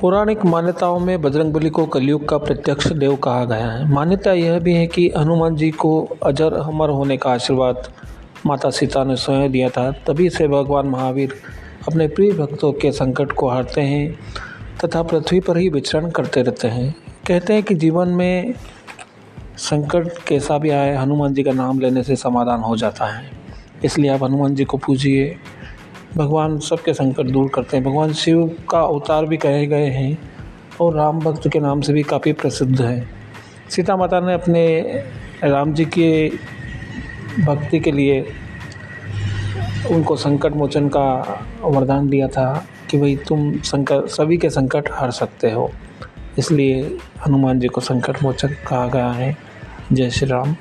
पौराणिक मान्यताओं में बजरंगबली को कलयुग का प्रत्यक्ष देव कहा गया है। मान्यता यह भी है कि हनुमान जी को अजर अमर होने का आशीर्वाद माता सीता ने स्वयं दिया था। तभी से भगवान महावीर अपने प्रिय भक्तों के संकट को हारते हैं तथा पृथ्वी पर ही विचरण करते रहते हैं। कहते हैं कि जीवन में संकट कैसा भी आए, हनुमान जी का नाम लेने से समाधान हो जाता है। इसलिए आप हनुमान जी को पूजिए। भगवान सबके संकट दूर करते हैं। भगवान शिव का अवतार भी कहे गए हैं और राम भक्त के नाम से भी काफ़ी प्रसिद्ध है। सीता माता ने अपने राम जी के भक्ति के लिए उनको संकट मोचन का वरदान दिया था कि भाई तुम संकट, सभी के संकट हर सकते हो। इसलिए हनुमान जी को संकट मोचन कहा गया है। जय श्री राम।